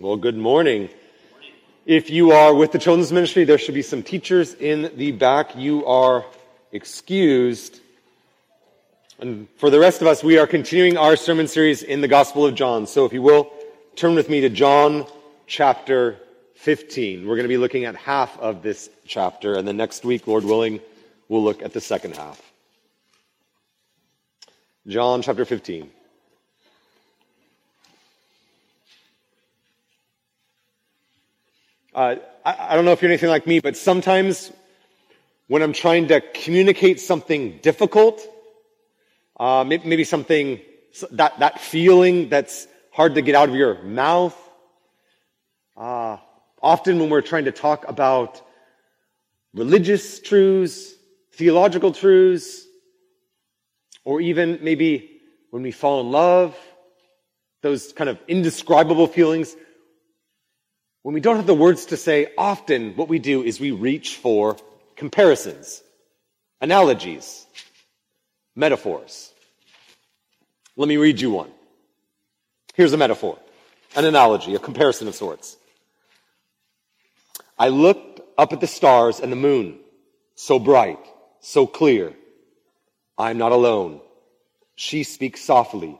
Well, good morning. If you are with the children's ministry, there should be some teachers in the back. You are excused. And for the rest of us, we are continuing our sermon series in the Gospel of John. So if you will, turn with me to John chapter 15. We're going to be looking at half of this chapter, and then next week, Lord willing, we'll look at the second half. John chapter 15. Uh, I, I don't know if you're anything like me, but sometimes when I'm trying to communicate something difficult, uh, maybe something, that, that feeling that's hard to get out of your mouth, uh, often when we're trying to talk about religious truths, theological truths, or even maybe when we fall in love, those kind of indescribable feelings, when we don't have the words to say, often what we do is we reach for comparisons, analogies, metaphors. Let me read you one. Here's a metaphor, an analogy, a comparison of sorts. I looked up at the stars and the moon, so bright, so clear. I'm not alone. She speaks softly.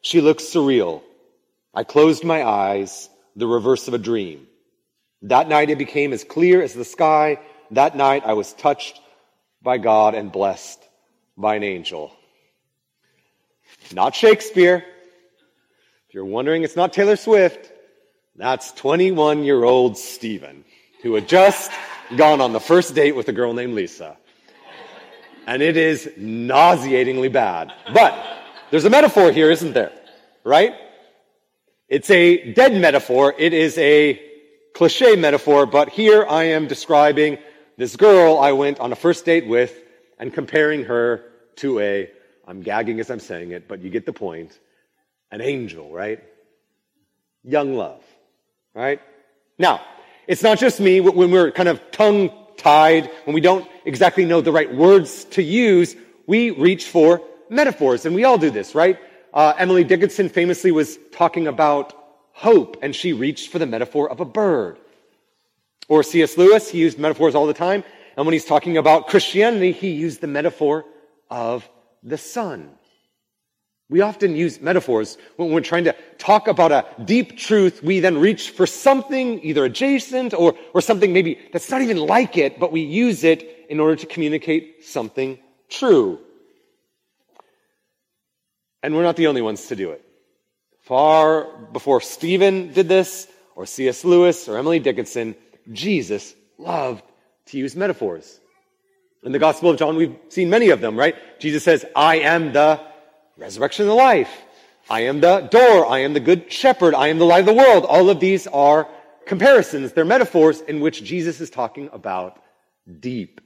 She looks surreal. I closed my eyes the reverse of a dream. That night it became as clear as the sky. That night I was touched by God and blessed by an angel. Not Shakespeare. If you're wondering, it's not Taylor Swift. That's 21 year old Stephen, who had just gone on the first date with a girl named Lisa. And it is nauseatingly bad. But there's a metaphor here, isn't there? Right? It's a dead metaphor. It is a cliche metaphor, but here I am describing this girl I went on a first date with and comparing her to a, I'm gagging as I'm saying it, but you get the point, an angel, right? Young love, right? Now, it's not just me when we're kind of tongue tied, when we don't exactly know the right words to use, we reach for metaphors, and we all do this, right? Uh, Emily Dickinson famously was talking about hope, and she reached for the metaphor of a bird. Or C.S. Lewis, he used metaphors all the time, and when he's talking about Christianity, he used the metaphor of the sun. We often use metaphors when we're trying to talk about a deep truth. We then reach for something either adjacent or, or something maybe that's not even like it, but we use it in order to communicate something true. And we're not the only ones to do it. Far before Stephen did this, or C.S. Lewis, or Emily Dickinson, Jesus loved to use metaphors. In the Gospel of John, we've seen many of them, right? Jesus says, I am the resurrection and the life. I am the door. I am the good shepherd. I am the light of the world. All of these are comparisons. They're metaphors in which Jesus is talking about deep,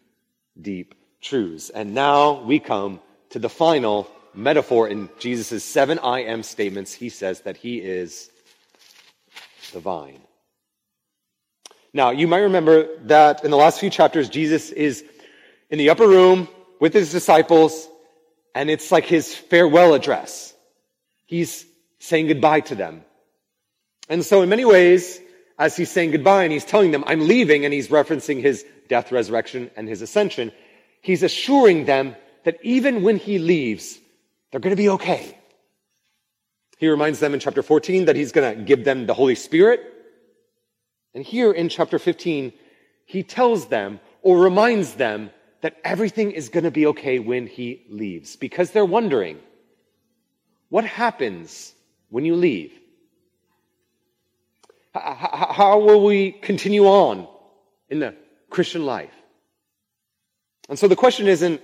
deep truths. And now we come to the final metaphor in Jesus' seven I am statements, he says that he is the vine. Now, you might remember that in the last few chapters, Jesus is in the upper room with his disciples, and it's like his farewell address. He's saying goodbye to them. And so, in many ways, as he's saying goodbye and he's telling them, I'm leaving, and he's referencing his death, resurrection, and his ascension, he's assuring them that even when he leaves, they're going to be okay. He reminds them in chapter 14 that he's going to give them the Holy Spirit. And here in chapter 15, he tells them or reminds them that everything is going to be okay when he leaves because they're wondering, what happens when you leave? How will we continue on in the Christian life? And so the question isn't,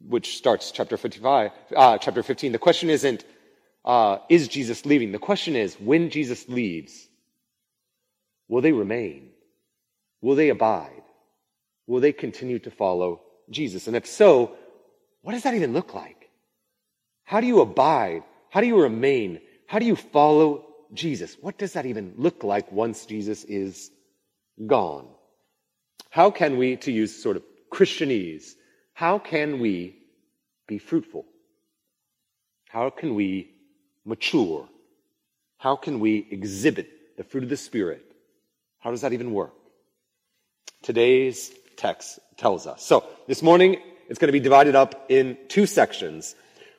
which starts chapter 55, uh, chapter 15. The question isn't, uh, is Jesus leaving? The question is, when Jesus leaves, will they remain? Will they abide? Will they continue to follow Jesus? And if so, what does that even look like? How do you abide? How do you remain? How do you follow Jesus? What does that even look like once Jesus is gone? How can we, to use sort of Christianese, how can we be fruitful? How can we mature? How can we exhibit the fruit of the Spirit. How does that even work? Today's text tells us. So this morning, it's going to be divided up in two sections.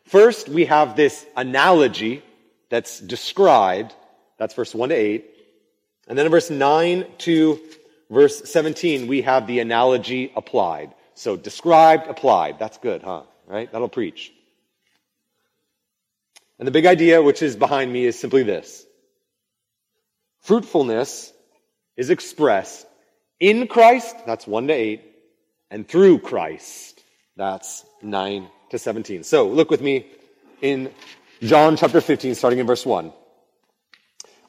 First, we have this analogy that's described. That's verse 1 to 8. And then in verse 9 to verse 17, we have the analogy applied. So described, applied. That's good, huh? Right? That'll preach. And the big idea, which is behind me, is simply this. Fruitfulness is expressed in Christ, that's 1 to 8, and through Christ, that's 9 to 17. So look with me in John chapter 15, starting in verse 1.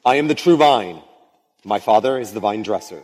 I am the true vine. My father is the vine dresser.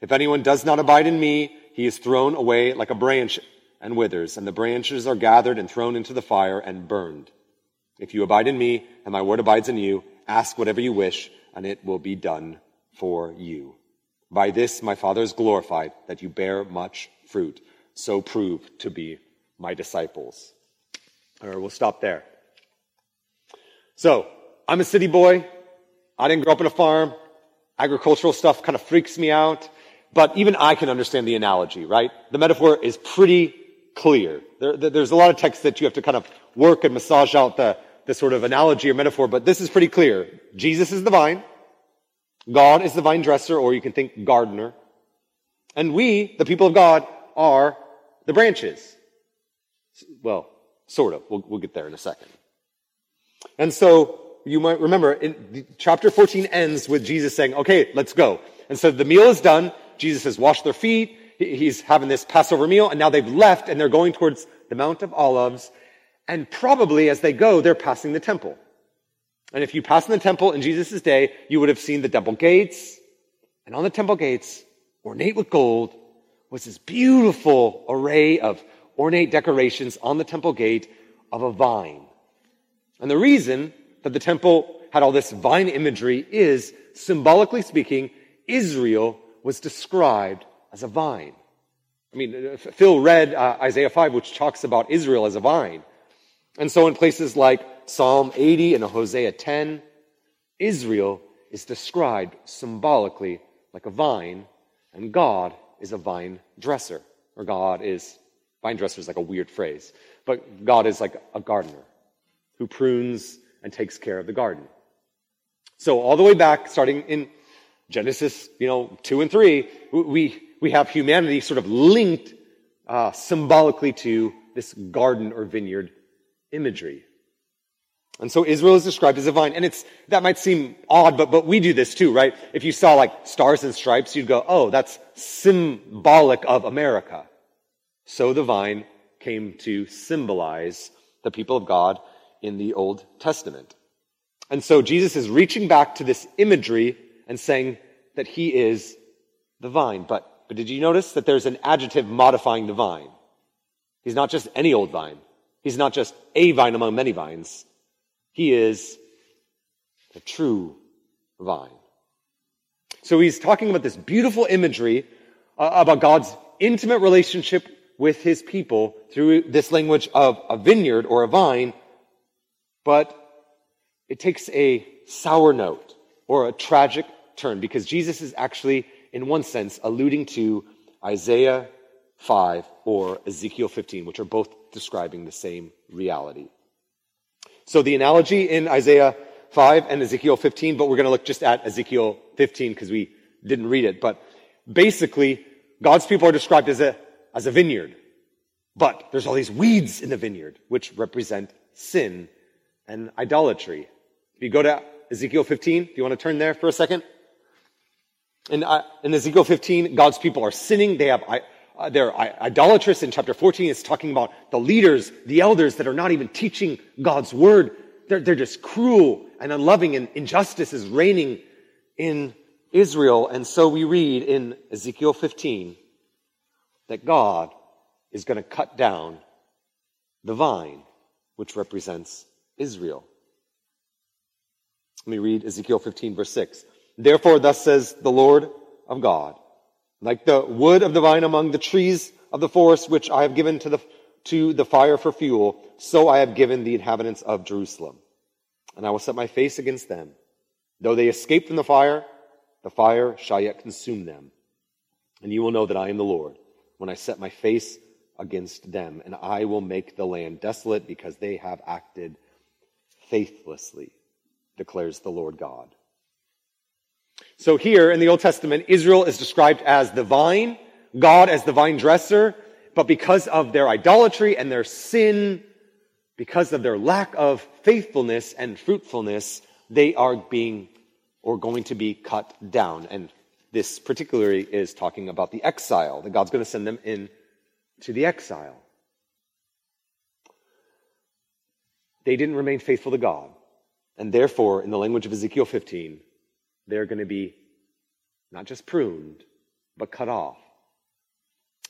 If anyone does not abide in me, he is thrown away like a branch and withers, and the branches are gathered and thrown into the fire and burned. If you abide in me and my word abides in you, ask whatever you wish and it will be done for you. By this my Father is glorified that you bear much fruit. So prove to be my disciples. Or we'll stop there. So, I'm a city boy. I didn't grow up on a farm. Agricultural stuff kind of freaks me out. But even I can understand the analogy, right? The metaphor is pretty clear. There, there's a lot of text that you have to kind of work and massage out the, the sort of analogy or metaphor, but this is pretty clear. Jesus is the vine. God is the vine dresser, or you can think gardener. And we, the people of God, are the branches. Well, sort of. We'll, we'll get there in a second. And so you might remember in, chapter 14 ends with Jesus saying, okay, let's go. And so the meal is done. Jesus has washed their feet. He's having this Passover meal and now they've left and they're going towards the Mount of Olives. And probably as they go, they're passing the temple. And if you pass in the temple in Jesus' day, you would have seen the temple gates. And on the temple gates, ornate with gold, was this beautiful array of ornate decorations on the temple gate of a vine. And the reason that the temple had all this vine imagery is, symbolically speaking, Israel was described as a vine. I mean, Phil read uh, Isaiah 5, which talks about Israel as a vine. And so in places like Psalm 80 and Hosea 10, Israel is described symbolically like a vine, and God is a vine dresser. Or God is, vine dresser is like a weird phrase, but God is like a gardener who prunes and takes care of the garden. So all the way back, starting in Genesis, you know, 2 and 3, we, we have humanity sort of linked uh, symbolically to this garden or vineyard imagery. And so Israel is described as a vine. And it's, that might seem odd, but, but we do this too, right? If you saw like stars and stripes, you'd go, oh, that's symbolic of America. So the vine came to symbolize the people of God in the Old Testament. And so Jesus is reaching back to this imagery and saying that he is the vine. But, but did you notice that there's an adjective modifying the vine? He's not just any old vine. He's not just a vine among many vines. He is the true vine. So he's talking about this beautiful imagery uh, about God's intimate relationship with his people through this language of a vineyard or a vine, but it takes a sour note or a tragic turn because Jesus is actually, in one sense, alluding to Isaiah 5 or Ezekiel 15, which are both describing the same reality. So the analogy in Isaiah 5 and Ezekiel 15, but we're going to look just at Ezekiel 15 because we didn't read it. But basically, God's people are described as a, as a vineyard. But there's all these weeds in the vineyard, which represent sin and idolatry. If you go to Ezekiel 15, do you want to turn there for a second? In, uh, in Ezekiel 15, God's people are sinning. They have uh, they're idolatrous. In chapter 14, it's talking about the leaders, the elders that are not even teaching God's word. They're, they're just cruel and unloving and injustice is reigning in Israel. And so we read in Ezekiel 15 that God is going to cut down the vine, which represents Israel. Let me read Ezekiel 15 verse 6. Therefore, thus says the Lord of God, like the wood of the vine among the trees of the forest, which I have given to the, to the fire for fuel, so I have given the inhabitants of Jerusalem. And I will set my face against them. Though they escape from the fire, the fire shall yet consume them. And you will know that I am the Lord when I set my face against them, and I will make the land desolate because they have acted faithlessly, declares the Lord God. So here in the Old Testament, Israel is described as the vine, God as the vine dresser, but because of their idolatry and their sin, because of their lack of faithfulness and fruitfulness, they are being or going to be cut down. And this particularly is talking about the exile, that God's going to send them in to the exile. They didn't remain faithful to God. And therefore, in the language of Ezekiel 15, they're going to be not just pruned, but cut off.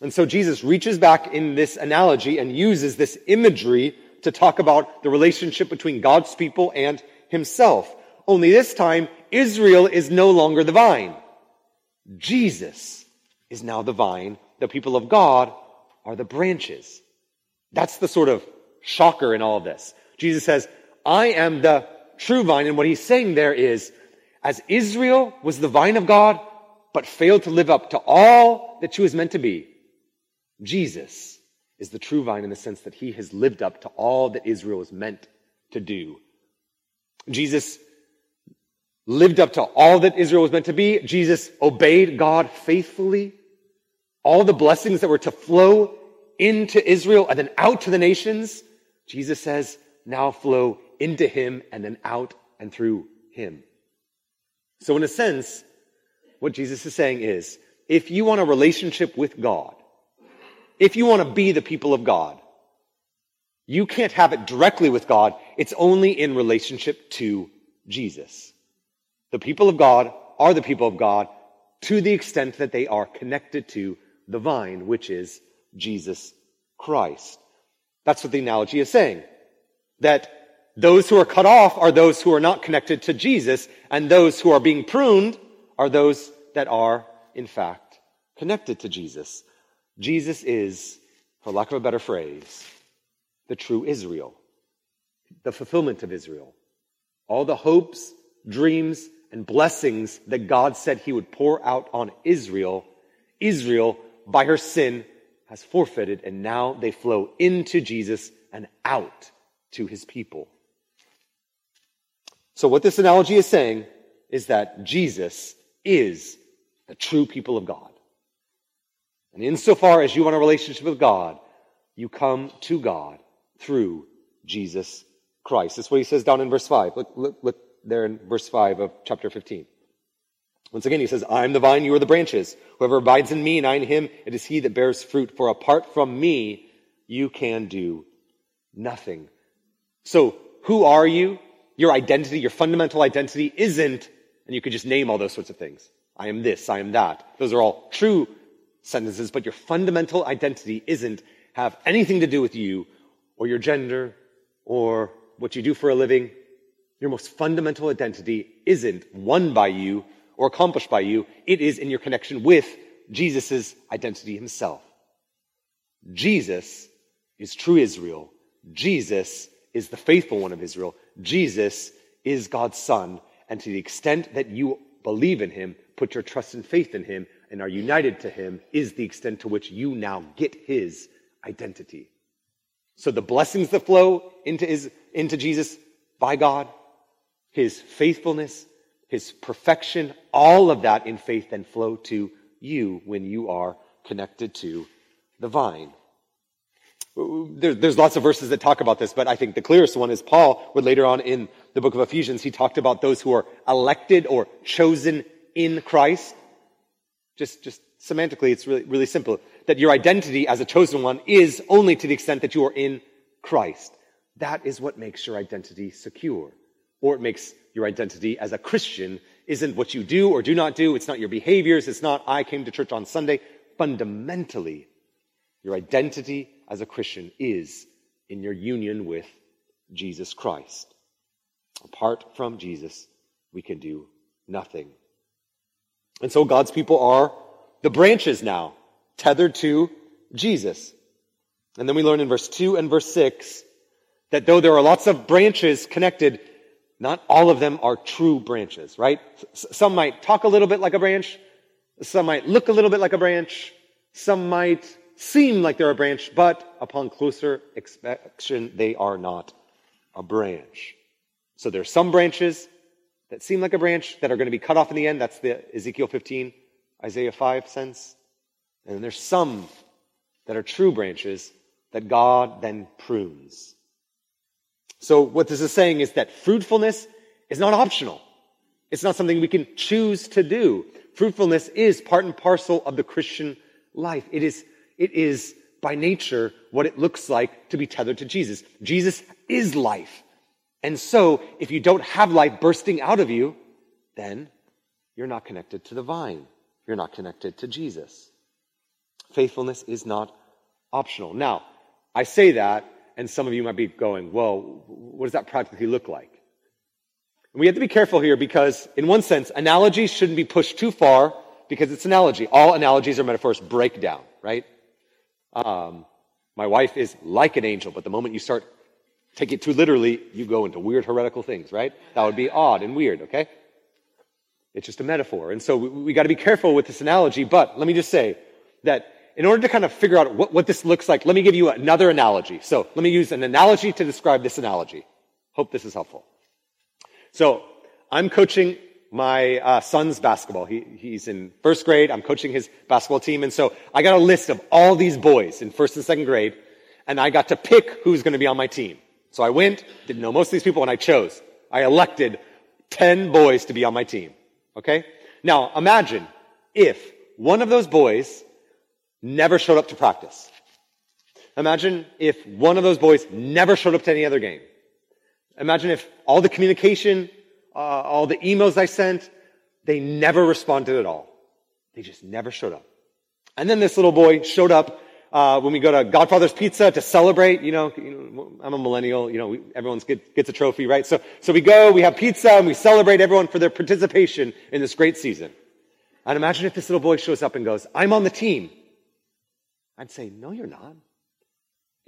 And so Jesus reaches back in this analogy and uses this imagery to talk about the relationship between God's people and himself. Only this time, Israel is no longer the vine. Jesus is now the vine. The people of God are the branches. That's the sort of shocker in all of this. Jesus says, I am the true vine. And what he's saying there is, as Israel was the vine of God, but failed to live up to all that she was meant to be, Jesus is the true vine in the sense that he has lived up to all that Israel was meant to do. Jesus lived up to all that Israel was meant to be. Jesus obeyed God faithfully. All the blessings that were to flow into Israel and then out to the nations, Jesus says, now flow into him and then out and through him. So in a sense, what Jesus is saying is, if you want a relationship with God, if you want to be the people of God, you can't have it directly with God. It's only in relationship to Jesus. The people of God are the people of God to the extent that they are connected to the vine, which is Jesus Christ. That's what the analogy is saying. That those who are cut off are those who are not connected to Jesus, and those who are being pruned are those that are, in fact, connected to Jesus. Jesus is, for lack of a better phrase, the true Israel, the fulfillment of Israel. All the hopes, dreams, and blessings that God said he would pour out on Israel, Israel, by her sin, has forfeited, and now they flow into Jesus and out to his people. So what this analogy is saying is that Jesus is the true people of God. And insofar as you want a relationship with God, you come to God through Jesus Christ. That's what he says down in verse 5. Look, look, look there in verse 5 of chapter 15. Once again, he says, I am the vine, you are the branches. Whoever abides in me and I in him, it is he that bears fruit. For apart from me, you can do nothing. So, who are you? Your identity, your fundamental identity isn't, and you could just name all those sorts of things. I am this, I am that. Those are all true sentences, but your fundamental identity isn't have anything to do with you or your gender or what you do for a living. Your most fundamental identity isn't won by you or accomplished by you. It is in your connection with Jesus' identity himself. Jesus is true Israel. Jesus is the faithful one of Israel. Jesus is God's son. And to the extent that you believe in him, put your trust and faith in him, and are united to him is the extent to which you now get his identity. So the blessings that flow into, his, into Jesus by God, his faithfulness, his perfection, all of that in faith then flow to you when you are connected to the vine. There, there's lots of verses that talk about this, but I think the clearest one is Paul, would later on in the book of Ephesians, he talked about those who are elected or chosen in Christ. Just, just semantically, it's really, really simple. That your identity as a chosen one is only to the extent that you are in Christ. That is what makes your identity secure. Or it makes your identity as a Christian isn't what you do or do not do. It's not your behaviors. It's not, I came to church on Sunday. Fundamentally, your identity as a Christian is in your union with Jesus Christ. Apart from Jesus, we can do nothing. And so God's people are the branches now, tethered to Jesus. And then we learn in verse 2 and verse 6 that though there are lots of branches connected, not all of them are true branches, right? Some might talk a little bit like a branch. Some might look a little bit like a branch. Some might seem like they're a branch, but upon closer inspection, they are not a branch. So there are some branches that seem like a branch that are going to be cut off in the end. That's the Ezekiel 15, Isaiah 5 sense. And there's some that are true branches that God then prunes. So what this is saying is that fruitfulness is not optional. It's not something we can choose to do. Fruitfulness is part and parcel of the Christian life. It is, it is by nature what it looks like to be tethered to Jesus. Jesus is life. And so if you don't have life bursting out of you, then you're not connected to the vine. You're not connected to Jesus. Faithfulness is not optional. Now, I say that and some of you might be going, well, what does that practically look like? And we have to be careful here because, in one sense, analogies shouldn't be pushed too far because it's analogy. All analogies or metaphors break down, right? Um, my wife is like an angel, but the moment you start take it too literally, you go into weird heretical things, right? That would be odd and weird, okay? It's just a metaphor. And so we, we got to be careful with this analogy, but let me just say that in order to kind of figure out what, what this looks like, let me give you another analogy. So let me use an analogy to describe this analogy. Hope this is helpful. So I'm coaching my uh, son's basketball. He, he's in first grade. I'm coaching his basketball team. And so I got a list of all these boys in first and second grade, and I got to pick who's going to be on my team. So I went, didn't know most of these people, and I chose. I elected 10 boys to be on my team. Okay? Now imagine if one of those boys never showed up to practice. Imagine if one of those boys never showed up to any other game. Imagine if all the communication, uh, all the emails I sent, they never responded at all. They just never showed up. And then this little boy showed up uh, when we go to Godfather's Pizza to celebrate. You know, you know I'm a millennial. You know, we, everyone get, gets a trophy, right? So, so we go, we have pizza, and we celebrate everyone for their participation in this great season. And imagine if this little boy shows up and goes, "I'm on the team." I'd say, no, you're not.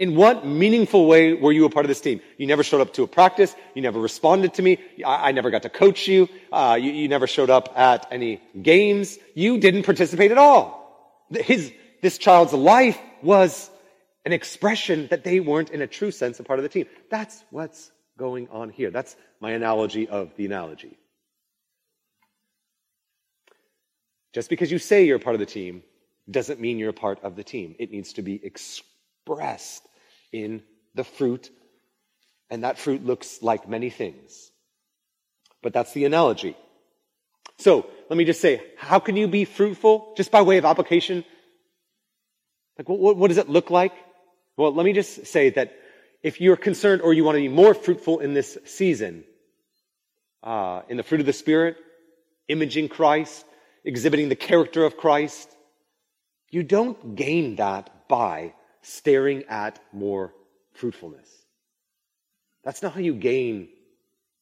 In what meaningful way were you a part of this team? You never showed up to a practice. You never responded to me. I, I never got to coach you. Uh, you. you. never showed up at any games. You didn't participate at all. His, this child's life was an expression that they weren't in a true sense a part of the team. That's what's going on here. That's my analogy of the analogy. Just because you say you're a part of the team doesn't mean you're a part of the team. It needs to be expressed in the fruit, and that fruit looks like many things. But that's the analogy. So let me just say, how can you be fruitful? Just by way of application. Like, what, what does it look like? Well, let me just say that if you're concerned or you want to be more fruitful in this season, uh, in the fruit of the Spirit, imaging Christ, exhibiting the character of Christ, you don't gain that by staring at more fruitfulness. That's not how you gain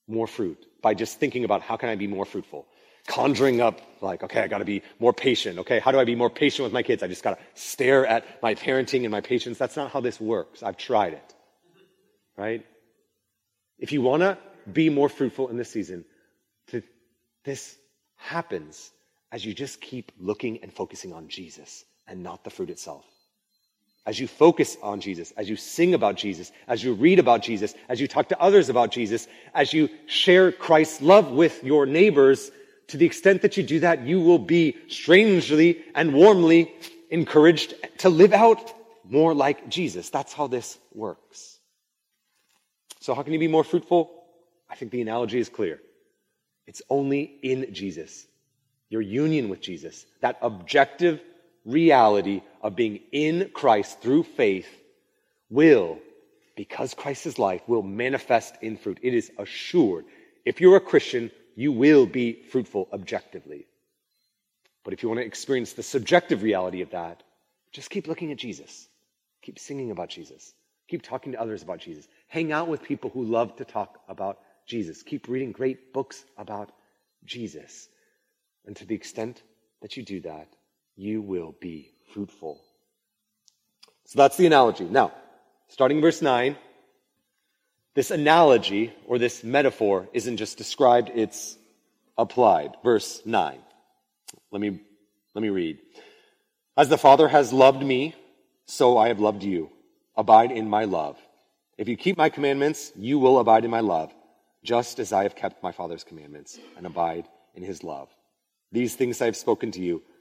more fruit, by just thinking about how can I be more fruitful. Conjuring up, like, okay, I gotta be more patient. Okay, how do I be more patient with my kids? I just gotta stare at my parenting and my patience. That's not how this works. I've tried it. Right? If you wanna be more fruitful in this season, this happens as you just keep looking and focusing on Jesus and not the fruit itself. As you focus on Jesus, as you sing about Jesus, as you read about Jesus, as you talk to others about Jesus, as you share Christ's love with your neighbors, to the extent that you do that, you will be strangely and warmly encouraged to live out more like Jesus. That's how this works. So how can you be more fruitful? I think the analogy is clear. It's only in Jesus. Your union with Jesus, that objective reality of being in Christ through faith will, because Christ is life, will manifest in fruit. It is assured. If you're a Christian, you will be fruitful objectively. But if you want to experience the subjective reality of that, just keep looking at Jesus. Keep singing about Jesus. Keep talking to others about Jesus. Hang out with people who love to talk about Jesus. Keep reading great books about Jesus. And to the extent that you do that, you will be fruitful. So that's the analogy. Now, starting verse 9, this analogy or this metaphor isn't just described, it's applied. Verse 9. Let me, let me read. As the Father has loved me, so I have loved you. Abide in my love. If you keep my commandments, you will abide in my love, just as I have kept my Father's commandments and abide in his love. These things I have spoken to you,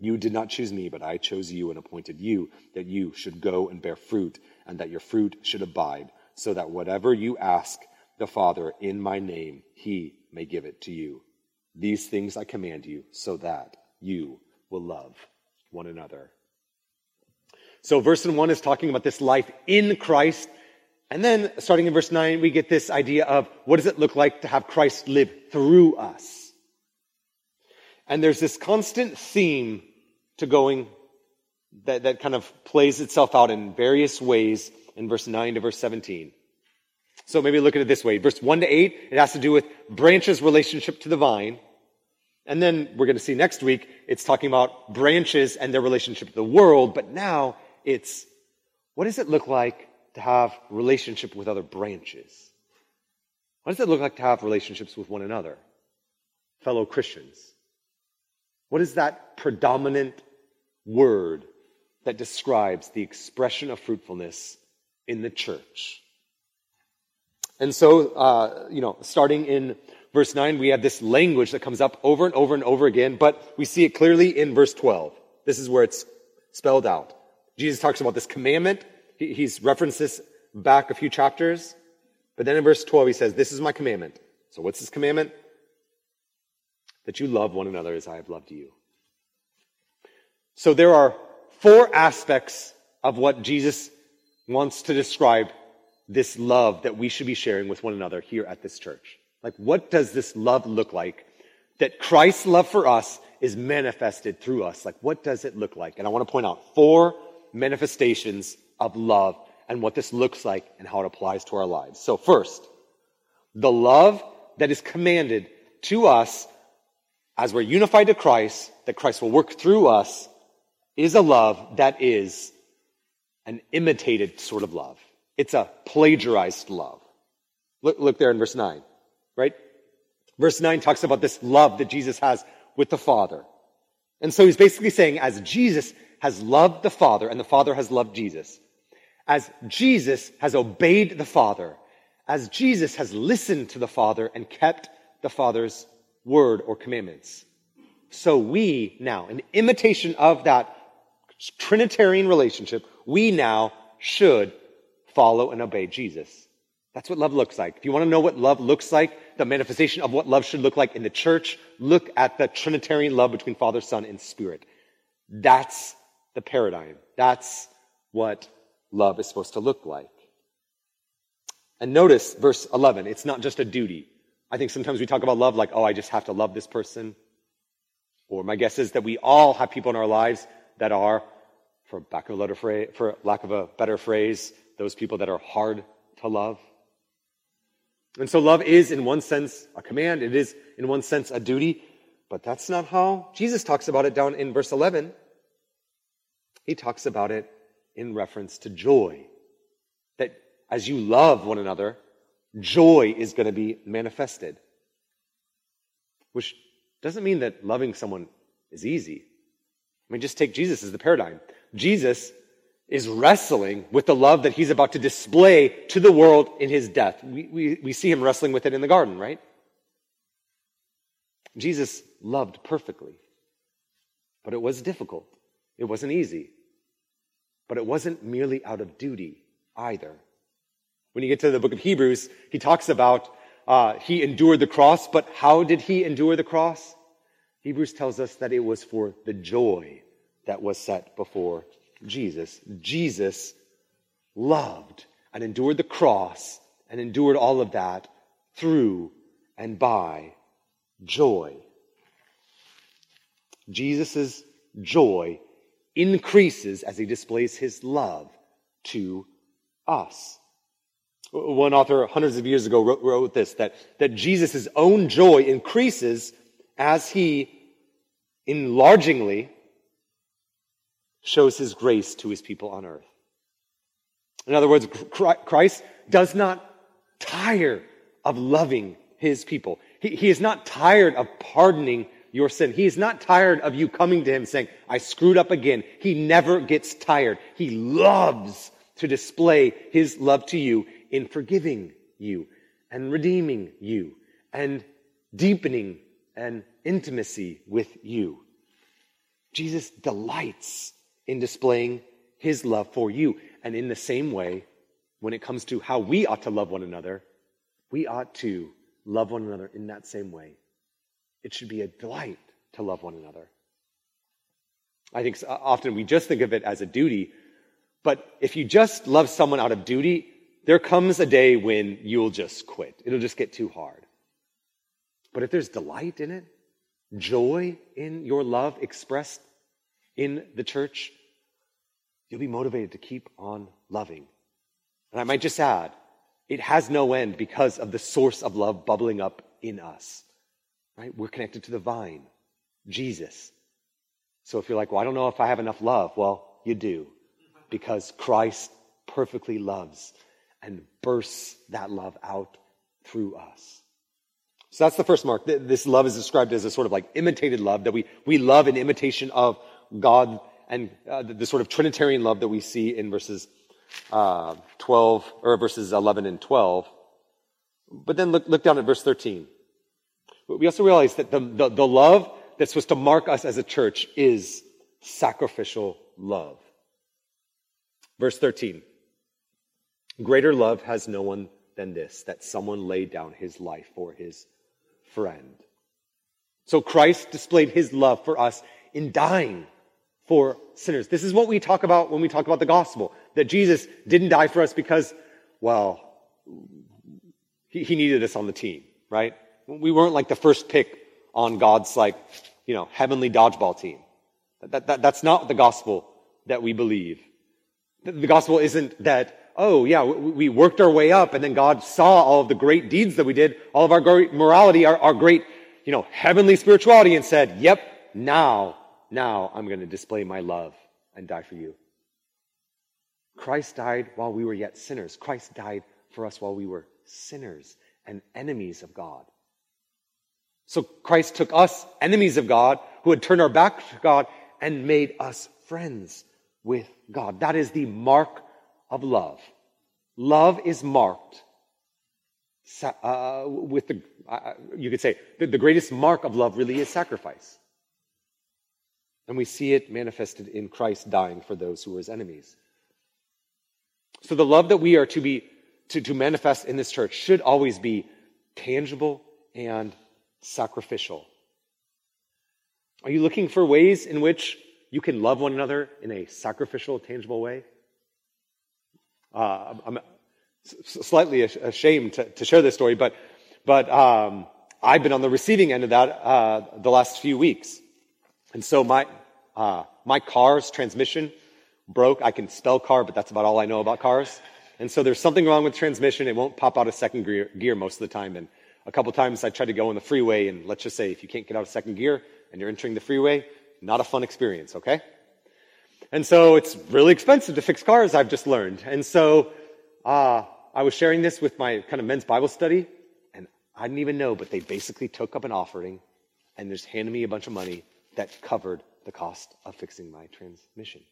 You did not choose me, but I chose you and appointed you that you should go and bear fruit, and that your fruit should abide, so that whatever you ask the Father in my name, he may give it to you. These things I command you, so that you will love one another. So verse 1 is talking about this life in Christ. And then starting in verse 9, we get this idea of what does it look like to have Christ live through us? And there's this constant theme to going that, that kind of plays itself out in various ways in verse 9 to verse 17. So maybe look at it this way. Verse 1 to 8, it has to do with branches' relationship to the vine. And then we're going to see next week, it's talking about branches and their relationship to the world. But now it's what does it look like to have relationship with other branches? What does it look like to have relationships with one another? Fellow Christians. What is that predominant word that describes the expression of fruitfulness in the church? And so, uh, you know, starting in verse 9, we have this language that comes up over and over and over again, but we see it clearly in verse 12. This is where it's spelled out. Jesus talks about this commandment. he's referenced this back a few chapters. But then in verse 12, he says, This is my commandment. So what's this commandment? That you love one another as I have loved you. So there are four aspects of what Jesus wants to describe this love that we should be sharing with one another here at this church. Like, what does this love look like? That Christ's love for us is manifested through us. Like, what does it look like? And I want to point out four manifestations of love and what this looks like and how it applies to our lives. So first, the love that is commanded to us as we're unified to Christ, that Christ will work through us, is a love that is an imitated sort of love. It's a plagiarized love. Look, look there in verse 9 right? Verse 9 talks about this love that Jesus has with the Father. And so he's basically saying, as Jesus has loved the Father and the Father has loved Jesus, as Jesus has obeyed the Father, as Jesus has listened to the Father and kept the Father's word or commandments, so we now, in imitation of that Trinitarian relationship, we now should follow and obey Jesus. That's what love looks like. If you want to know what love looks like, the manifestation of what love should look like in the church, look at the Trinitarian love between Father, Son, and Spirit. That's the paradigm. That's what love is supposed to look like. And notice verse 11. It's not just a duty. I think sometimes we talk about love like, oh, I just have to love this person. Or my guess is that we all have people in our lives that are, for lack of a, better phrase, those people that are hard to love. And so love is, in one sense, a command. It is, in one sense, a duty. But that's not how Jesus talks about it down in verse 11. He talks about it in reference to joy. That as you love one another, joy is going to be manifested. Which doesn't mean that loving someone is easy. I mean, just take Jesus as the paradigm. Jesus is wrestling with the love that he's about to display to the world in his death. We, we, we see him wrestling with it in the garden, right? Jesus loved perfectly, but it was difficult. It wasn't easy, but it wasn't merely out of duty either. When you get to the book of Hebrews, he talks about uh, he endured the cross, but how did he endure the cross? Hebrews tells us that it was for the joy that was set before Jesus. Jesus loved and endured the cross and endured all of that through and by joy. Jesus' joy increases as he displays his love to us. One author hundreds of years ago wrote, wrote this, that, that Jesus' own joy increases as he enlargingly shows his grace to his people on earth. In other words, Christ does not tire of loving his people. He, he is not tired of pardoning your sin. He is not tired of you coming to him saying, I screwed up again. He never gets tired. He loves to display his love to you in forgiving you and redeeming you and deepening an intimacy with you. Jesus delights in displaying his love for you. And in the same way, when it comes to how we ought to love one another, we ought to love one another in that same way. It should be a delight to love one another. I think uh, often we just think of it as a duty, but if you just love someone out of duty, there comes a day when you'll just quit. It'll just get too hard. But if there's delight in it, joy in your love expressed in the church, you'll be motivated to keep on loving. And I might just add, it has no end because of the source of love bubbling up in us. Right? We're connected to the vine, Jesus. So if you're like, well, I don't know if I have enough love, well, you do. Because Christ perfectly loves and bursts that love out through us. So that's the first mark. This love is described as a sort of like imitated love that we, we love in imitation of God and uh, the, the, sort of Trinitarian love that we see in verses uh, 12 or verses 11 and 12. But then look, look down at verse 13. We also realize that the, the, the love that's supposed to mark us as a church is sacrificial love. Verse 13. Greater love has no one than this, that someone laid down his life for his friend. So Christ displayed his love for us in dying for sinners. This is what we talk about when we talk about the gospel. That Jesus didn't die for us because, well, he, he needed us on the team, right? We weren't like the first pick on God's like, you know, heavenly dodgeball team. That, that, that's not the gospel that we believe. The, the gospel isn't that, oh yeah, we, worked our way up and then God saw all of the great deeds that we did, all of our great morality, our, our great, you know, heavenly spirituality and said, yep, now now I'm going to display my love and die for you. Christ died while we were yet sinners. Christ died for us while we were sinners and enemies of God. So Christ took us, enemies of God, who had turned our back to God, and made us friends with God. That is the mark of love. Love is marked uh, with the, uh, you could say, the, the greatest mark of love really is sacrifice. And we see it manifested in Christ dying for those who were his enemies. So the love that we are to be to, to manifest in this church should always be tangible and sacrificial. Are you looking for ways in which you can love one another in a sacrificial, tangible way? Uh, I'm slightly ashamed to, to, share this story, but, but um, I've been on the receiving end of that uh, the last few weeks. And so my, uh, my car's transmission broke. I can spell car, but that's about all I know about cars. And so there's something wrong with transmission. It won't pop out of second gear, gear most of the time. And a couple times I tried to go on the freeway and let's just say if you can't get out of second gear and you're entering the freeway, not a fun experience, okay? And so it's really expensive to fix cars, I've just learned. And so, uh, I was sharing this with my kind of men's Bible study and I didn't even know, but they basically took up an offering and just handed me a bunch of money that covered the cost of fixing my transmission.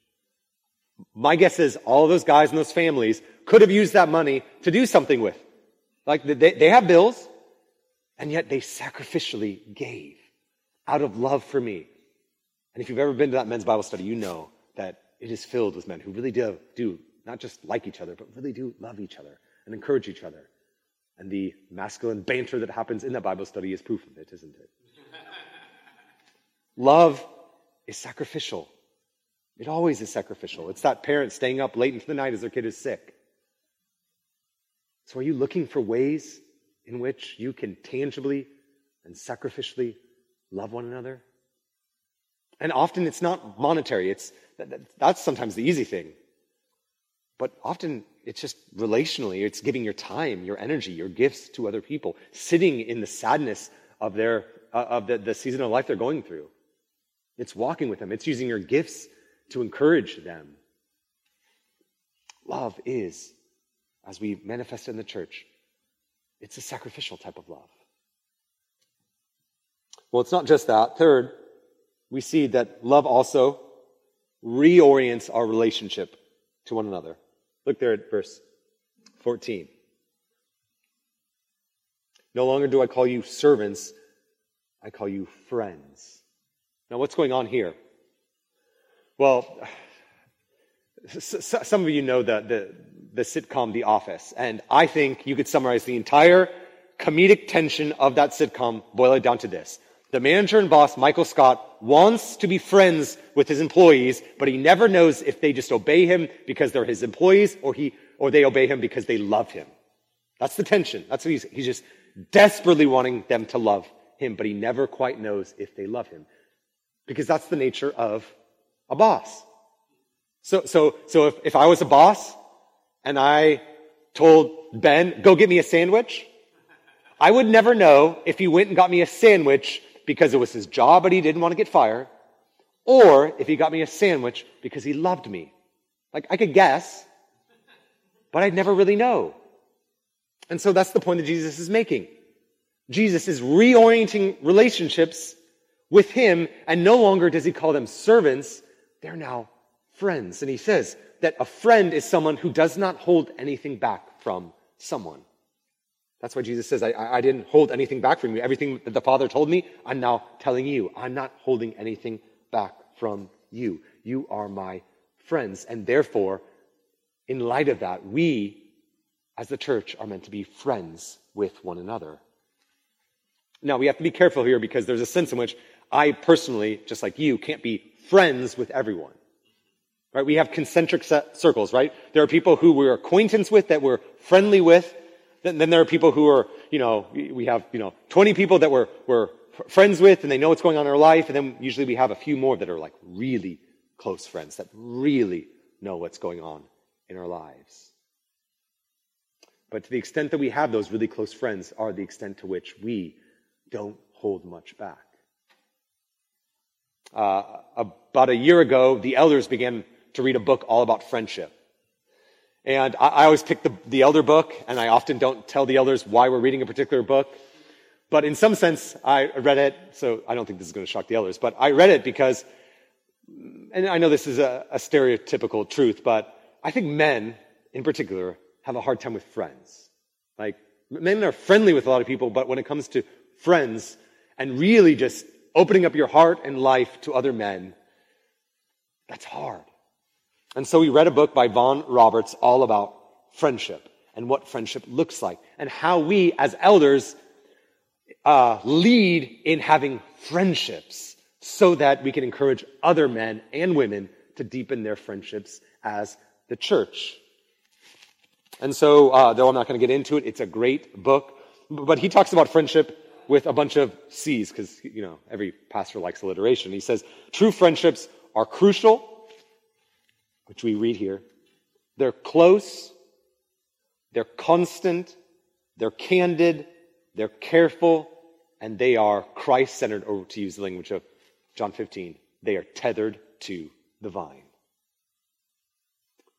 My guess is all those guys and those families could have used that money to do something with. Like they, they have bills, and yet they sacrificially gave out of love for me. And if you've ever been to that men's Bible study, you know it is filled with men who really do, do not just like each other, but really do love each other and encourage each other. And the masculine banter that happens in that Bible study is proof of it, isn't it? love is sacrificial. It always is sacrificial. It's that parent staying up late into the night as their kid is sick. So are you looking for ways in which you can tangibly and sacrificially love one another? And often it's not monetary. It's, that's sometimes the easy thing. But often it's just relationally. It's giving your time, your energy, your gifts to other people, sitting in the sadness of their, uh, of the, the season of life they're going through. It's walking with them. It's using your gifts to encourage them. Love is, as we manifest in the church, it's a sacrificial type of love. Well, it's not just that. Third, we see that love also reorients our relationship to one another. Look there at verse 14. No longer do I call you servants, I call you friends. Now, what's going on here? Well, some of you know the, the, the sitcom The Office, and I think you could summarize the entire comedic tension of that sitcom, boil it down to this. The manager and boss, Michael Scott, wants to be friends with his employees, but he never knows if they just obey him because they're his employees or he, or they obey him because they love him. That's the tension. That's what he's, he's just desperately wanting them to love him, but he never quite knows if they love him. Because that's the nature of a boss. So, so, so if, if I was a boss and I told Ben, go get me a sandwich, I would never know if he went and got me a sandwich because it was his job but he didn't want to get fired, or if he got me a sandwich because he loved me. Like, I could guess, but I'd never really know. And so that's the point that Jesus is making. Jesus is reorienting relationships with him, and no longer does he call them servants, they're now friends. And he says that a friend is someone who does not hold anything back from someone. That's why Jesus says, I, I didn't hold anything back from you. Everything that the Father told me, I'm now telling you. I'm not holding anything back from you. You are my friends. And therefore, in light of that, we, as the church, are meant to be friends with one another. Now, we have to be careful here because there's a sense in which I personally, just like you, can't be friends with everyone. Right? We have concentric circles, right? There are people who we're acquaintance with, that we're friendly with, then, there are people who are, you know, we have, you know, 20 people that we're, we're friends with and they know what's going on in our life. And then usually we have a few more that are like really close friends that really know what's going on in our lives. But to the extent that we have those really close friends are the extent to which we don't hold much back. Uh, about a year ago, the elders began to read a book all about friendship. And I, I always pick the, the elder book, and I often don't tell the elders why we're reading a particular book. But in some sense, I read it, so I don't think this is going to shock the elders, but I read it because, and I know this is a, a stereotypical truth, but I think men, in particular, have a hard time with friends. Like, men are friendly with a lot of people, but when it comes to friends and really just opening up your heart and life to other men, that's hard. And so we read a book by Vaughan Roberts all about friendship and what friendship looks like and how we as elders uh, lead in having friendships so that we can encourage other men and women to deepen their friendships as the church. And so, uh, though I'm not going to get into it, it's a great book. But he talks about friendship with a bunch of C's because, you know, every pastor likes alliteration. He says, true friendships are crucial which we read here. They're close, they're constant, they're candid, they're careful, and they are Christ centered, or to use the language of John 15, they are tethered to the vine.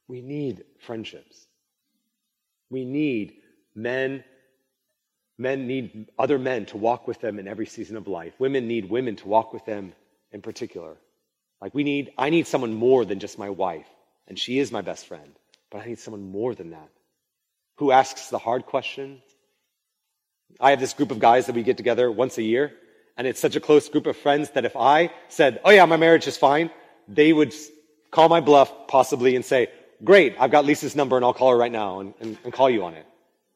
We need friendships. We need men. Men need other men to walk with them in every season of life. Women need women to walk with them in particular. Like we need, I need someone more than just my wife and she is my best friend. But I need someone more than that who asks the hard question. I have this group of guys that we get together once a year, and it's such a close group of friends that if I said, oh yeah, my marriage is fine, they would call my bluff possibly and say, great, I've got Lisa's number and I'll call her right now and, and, and call you on it.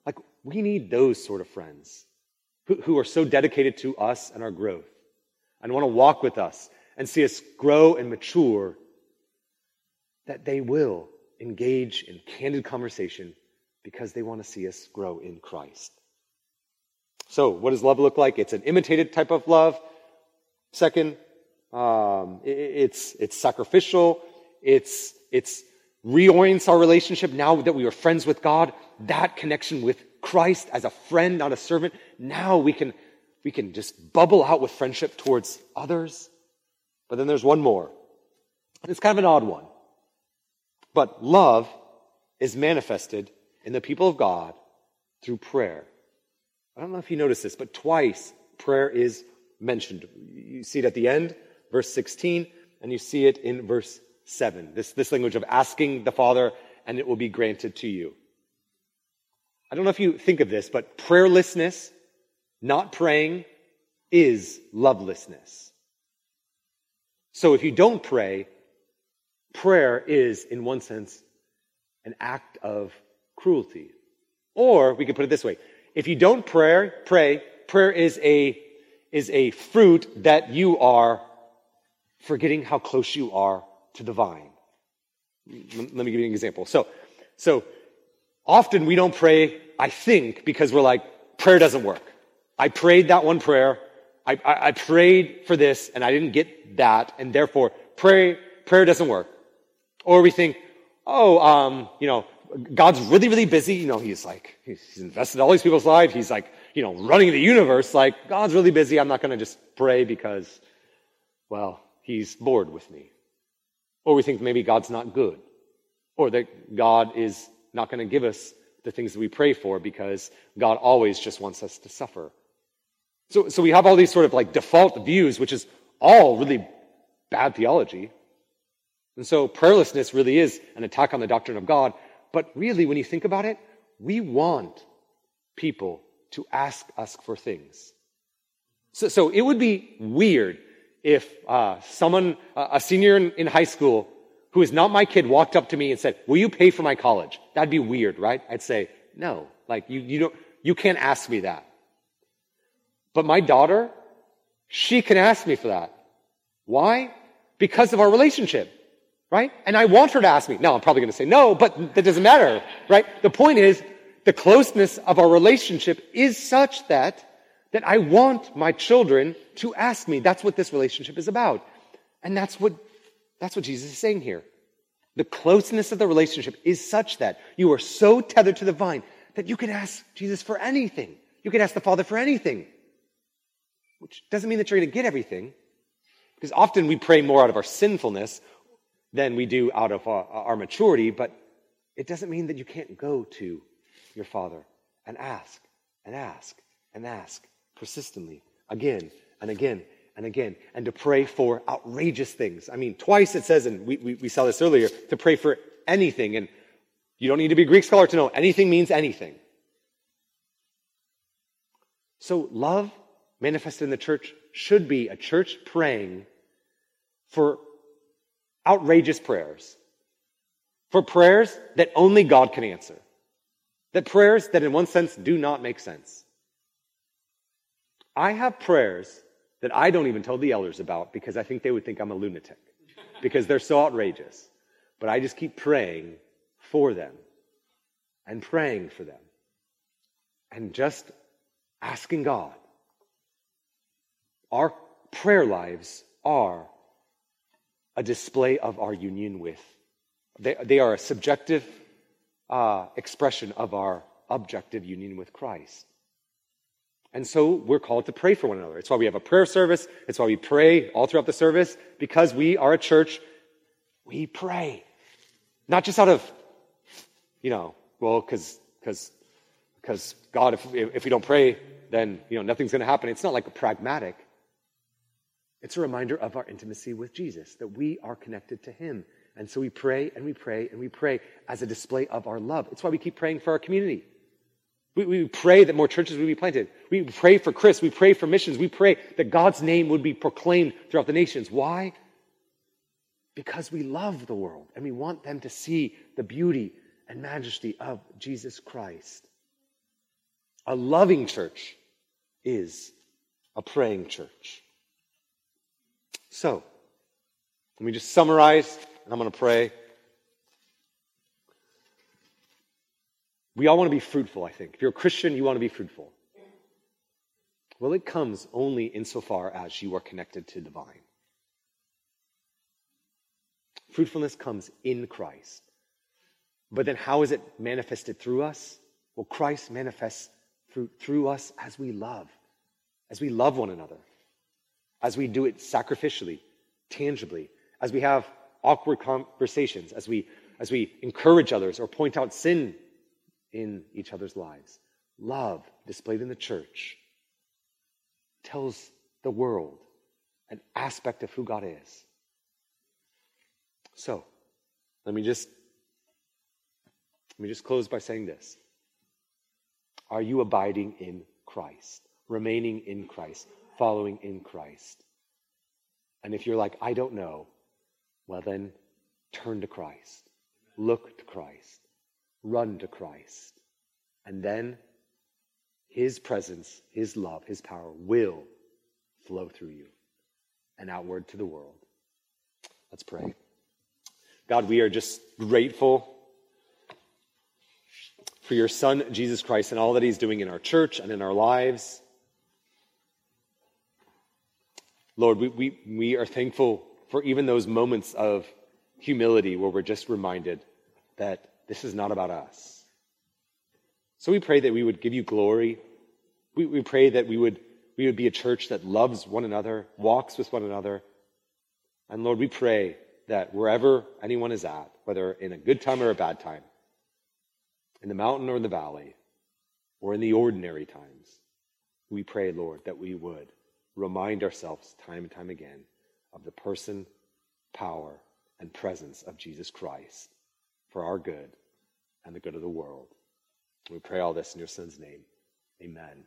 Like, we need those sort of friends who, who are so dedicated to us and our growth and want to walk with us and see us grow and mature that they will engage in candid conversation because they want to see us grow in Christ. So, what does love look like? It's an imitated type of love. Second, um, it, it's it's sacrificial. It's it's reorients our relationship now that we are friends with God. That connection with Christ as a friend, not a servant. Now we can we can just bubble out with friendship towards others. But then there's one more. It's kind of an odd one. But love is manifested in the people of God through prayer. I don't know if you noticed this, but twice prayer is mentioned. You see it at the end, verse 16, and you see it in verse 7. This, this language of asking the Father, and it will be granted to you. I don't know if you think of this, but prayerlessness, not praying, is lovelessness. So if you don't pray, prayer is, in one sense, an act of cruelty. Or we could put it this way if you don't pray, pray, prayer is a, is a fruit that you are forgetting how close you are to the vine. Let me give you an example. So, so often we don't pray, I think, because we're like, prayer doesn't work. I prayed that one prayer. I, I, I prayed for this and I didn't get that. And therefore, pray, prayer doesn't work. Or we think, oh, um, you know, God's really, really busy. You know, he's like, he's invested all these people's lives. He's like, you know, running the universe. Like, God's really busy. I'm not going to just pray because, well, he's bored with me. Or we think maybe God's not good. Or that God is not going to give us the things that we pray for because God always just wants us to suffer. So, so we have all these sort of like default views, which is all really bad theology. And so prayerlessness really is an attack on the doctrine of God but really, when you think about it, we want people to ask us for things. So, so it would be weird if uh, someone, uh, a senior in, in high school, who is not my kid, walked up to me and said, "Will you pay for my college?" That'd be weird, right? I'd say, "No, like you, you don't, you can't ask me that." But my daughter, she can ask me for that. Why? Because of our relationship right? And I want her to ask me. No, I'm probably going to say no, but that doesn't matter, right? The point is, the closeness of our relationship is such that, that I want my children to ask me. That's what this relationship is about. And that's what, that's what Jesus is saying here. The closeness of the relationship is such that you are so tethered to the vine that you can ask Jesus for anything. You can ask the Father for anything. Which doesn't mean that you're going to get everything. Because often we pray more out of our sinfulness than we do out of our, maturity, but it doesn't mean that you can't go to your Father and ask and ask and ask persistently again and again and again and to pray for outrageous things. I mean, twice it says, and we, we, we saw this earlier, to pray for anything. And you don't need to be a Greek scholar to know anything means anything. So love manifested in the church should be a church praying for outrageous prayers, for prayers that only God can answer, that prayers that in one sense do not make sense. I have prayers that I don't even tell the elders about because I think they would think I'm a lunatic because they're so outrageous. But I just keep praying for them and praying for them and just asking God. Our prayer lives are a display of our union with. They, they are a subjective uh, expression of our objective union with Christ. And so we're called to pray for one another. It's why we have a prayer service. It's why we pray all throughout the service because we are a church. We pray. Not just out of, you know, well, because, because, because God, if, if we don't pray, then, you know, nothing's going to happen. It's not like a pragmatic. It's a reminder of our intimacy with Jesus, that we are connected to Him. And so we pray and we pray and we pray as a display of our love. It's why we keep praying for our community. We, we pray that more churches would be planted. We pray for Chris. We pray for missions. We pray that God's name would be proclaimed throughout the nations. Why? Because we love the world and we want them to see the beauty and majesty of Jesus Christ. A loving church is a praying church. So, let me just summarize, and I'm going to pray. We all want to be fruitful, I think. If you're a Christian, you want to be fruitful. Well, it comes only insofar as you are connected to divine. Fruitfulness comes in Christ. But then how is it manifested through us? Well, Christ manifests through, through us as we love, as we love one another, as we do it sacrificially, tangibly, as we have awkward conversations, as we, as we encourage others or point out sin in each other's lives. Love displayed in the church tells the world an aspect of who God is. So, let me just let me just close by saying this. Are you abiding in Christ, remaining in Christ, following in Christ? And if you're like, I don't know, well, then turn to Christ, look to Christ, run to Christ. And then His presence, His love, His power will flow through you and outward to the world. Let's pray. God, we are just grateful for your Son, Jesus Christ, and all that He's doing in our church and in our lives. Lord, we, we, we are thankful for even those moments of humility where we're just reminded that this is not about us. So we pray that we would give you glory. We, we pray that we would, we would be a church that loves one another, walks with one another. And Lord, we pray that wherever anyone is at, whether in a good time or a bad time, in the mountain or in the valley, or in the ordinary times, we pray, Lord, that we would remind ourselves time and time again of the person, power, and presence of Jesus Christ for our good and the good of the world. We pray all this in your Son's name. Amen.